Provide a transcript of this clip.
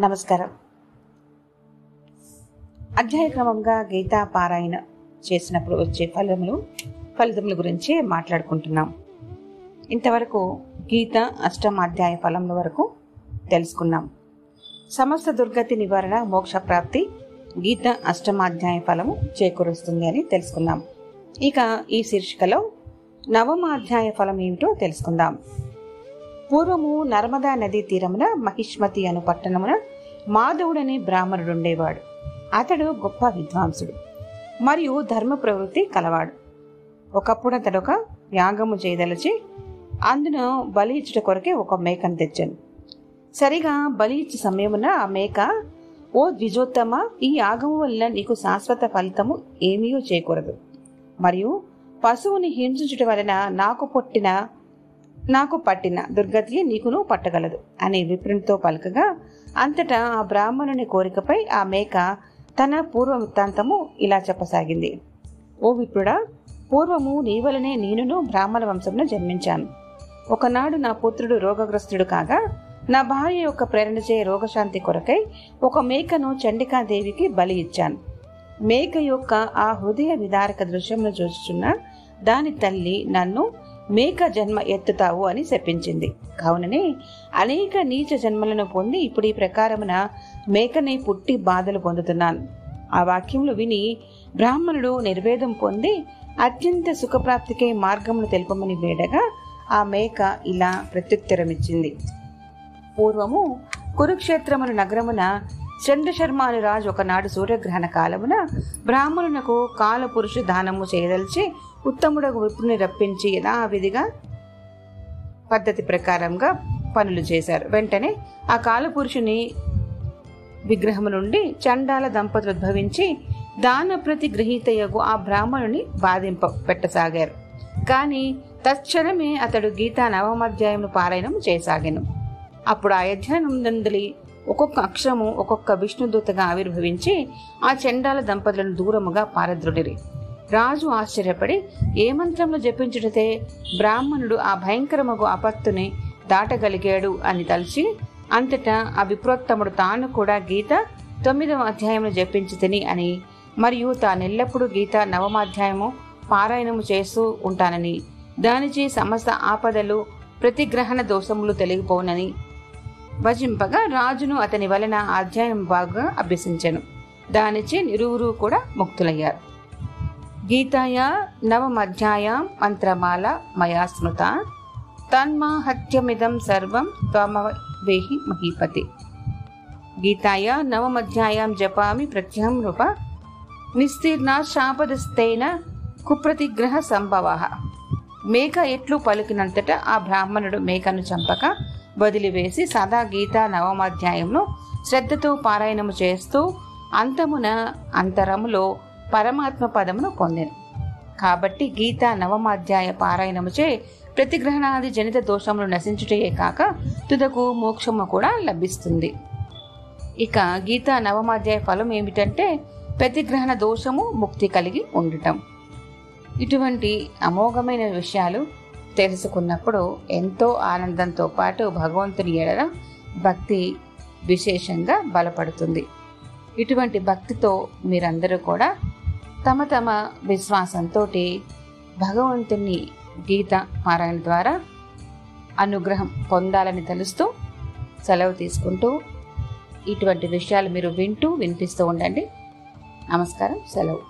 నమస్కారం. అధ్యాయ క్రమంగా గీతా పారాయణ చేసినప్పుడు వచ్చే ఫలములు ఫలితముల గురించి మాట్లాడుకుంటున్నాం. ఇంతవరకు గీత అష్టమాధ్యాయ ఫలముల వరకు తెలుసుకున్నాం. సమస్త దుర్గతి నివారణ మోక్ష ప్రాప్తి గీత అష్టమాధ్యాయ ఫలము చేకూరుస్తుంది అని తెలుసుకున్నాం. ఇక ఈ శీర్షికలో నవమాధ్యాయ ఫలం ఏమిటో తెలుసుకుందాం. పూర్వము నర్మదా నదీ తీరమున మహిష్మతి అను పట్టణమున మాధవుడనే బ్రాహ్మణుడుండేవాడు అతడు గొప్ప విద్వాంసుడు మరియు ధర్మ ప్రవృత్తి కలవాడు. ఒకప్పుడు అతడు ఒక యాగము చేయదలచి అందును బలి ఇచ్చుట కొరకే ఒక మేకను తెచ్చాను. సరిగా బలి ఇచ్చే సమయమున ఆ మేక ఓ ద్విజోత్తమ ఈ యాగము వల్ల నీకు శాశ్వత ఫలితము ఏమీ చేయకూడదు. మరియు పశువుని హింసించుట వలన నాకు పుట్టిన నాకు పట్టిన దుర్గతి నీకును పట్టగలదు అనే విప్రునితో పలకగా అంతటా ఆ బ్రాహ్మణుని కోరికపై ఆ మేక తన పూర్వ వృత్తాంతము ఇలా చెప్పసాగింది. ఓ విప్రుడా పూర్వము నీ వలనే నేనును బ్రాహ్మణ వంశంలో జన్మించాను. ఒకనాడు నా పుత్రుడు రోగగ్రస్తుడు కాగా నా భార్య యొక్క ప్రేరణచే రోగశాంతి కొరకై ఒక మేకను చండికాదేవికి బలి ఇచ్చాను. మేక యొక్క ఆ హృదయ విదారక దృశ్యంలో చూచుచున్న దాని తల్లి నన్ను మేక జన్మ ఎత్తుతావు అని శపించింది కావుననే అనేక నీచ జన్మలను పొంది ఇప్పుడు ఈ ప్రకారమున మేకనే పుట్టి బాధలు పొందుతున్నాను. ఆ వాక్యములు విని బ్రాహ్మణుడు నిర్వేదం పొంది అత్యంత సుఖప్రాప్తికే మార్గమును తెలుపమని వేడగా ఆ మేక ఇలా ప్రత్యుత్తరమిచ్చింది. పూర్వము కురుక్షేత్రమును నగరమున చండశర్మ అను రాజు ఒకనాడు సూర్యగ్రహణ కాలమున బ్రాహ్మణునకు కాలపురుషు దానము చేయదలిచి ఉత్తముడకు విపుని రప్పించి యథావిధిగా పద్ధతి ప్రకారంగా పనులు చేశారు. వెంటనే ఆ కాలపురుషుని విగ్రహము నుండి చండాల దంపతులు ఉద్భవించి దాన ప్రతి గ్రహీతయగు ఆ బ్రాహ్మణుని బాధింప పెట్టసాగారు. కానీ తక్షణమే అతడు గీతా నవమాధ్యాయమును పారాయణం చేయసాగాను అప్పుడు ఆ అధ్యయనందలి ఒక్కొక్క అక్షరము ఒక్కొక్క విష్ణుదూతగా ఆవిర్భవించి ఆ చండాల దంపతులను దూరముగా పారద్రుడిరి రాజు ఆశ్చర్యపడి ఏ మంత్రంలో జపించుటతే? బ్రాహ్మణుడు ఆ భయంకరమగు ఆపత్తుని దాటగలిగాడు అని తలిచి అంతటా ఆ విప్రోత్తముడు తాను కూడా గీత తొమ్మిదవ అధ్యాయంలో జపించి తిని అని మరియు తానెల్లప్పుడూ గీత నవమాధ్యాయము పారాయణము చేస్తూ ఉంటానని. దానిచే సమస్త ఆపదలు ప్రతిగ్రహణ దోషములు తెలిగిపోనని భజింపగా రాజును అతని వలన అధ్యాయం బాగా అభ్యసించెను. దానిచే నిరువురు కూడా ముక్తులయ్యారు. గీతాయ నవమధ్యాయ మంత్రమాల మయా స్మృత తన్మాహత్యమిదం సర్వం త్వమవేహి మహీపతి. గీతాయ నవమధ్యాయాం జపామి ప్రత్యహం నృప నిస్తీర్ణ శాపదస్తేన కుప్రతిగ్రహ సంభవ. మేక ఎట్లు పలికినంతట ఆ బ్రాహ్మణుడు మేకను చంపక వదిలివేసి సదా గీత నవమాధ్యాయంను శ్రద్ధతో పారాయణము చేస్తూ అంతమున అంతరములో పరమాత్మ పదమును పొందెను. కాబట్టి గీత నవమాధ్యాయ పారాయణముచే ప్రతిగ్రహణాది జనిత దోషములు నశించుటయే కాక తుదకు మోక్షము కూడా లభిస్తుంది. ఇక గీత నవమాధ్యాయ ఫలం ఏమిటంటే ప్రతిగ్రహణ దోషము ముక్తి కలిగి ఉండటం. ఇటువంటి అమోఘమైన విషయాలు తెలుసుకున్నప్పుడు ఎంతో ఆనందంతో పాటు భగవంతుని ఎడల భక్తి విశేషంగా బలపడుతుంది. ఇటువంటి భక్తితో మీరందరూ కూడా తమ తమ విశ్వాసంతో భగవంతుని గీత పారాయణ ద్వారా అనుగ్రహం పొందాలని తెలుస్తూ సెలవు తీసుకుంటూ ఇటువంటి విషయాలు మీరు వింటూ వినిపిస్తూ ఉండండి. నమస్కారం సెలవు.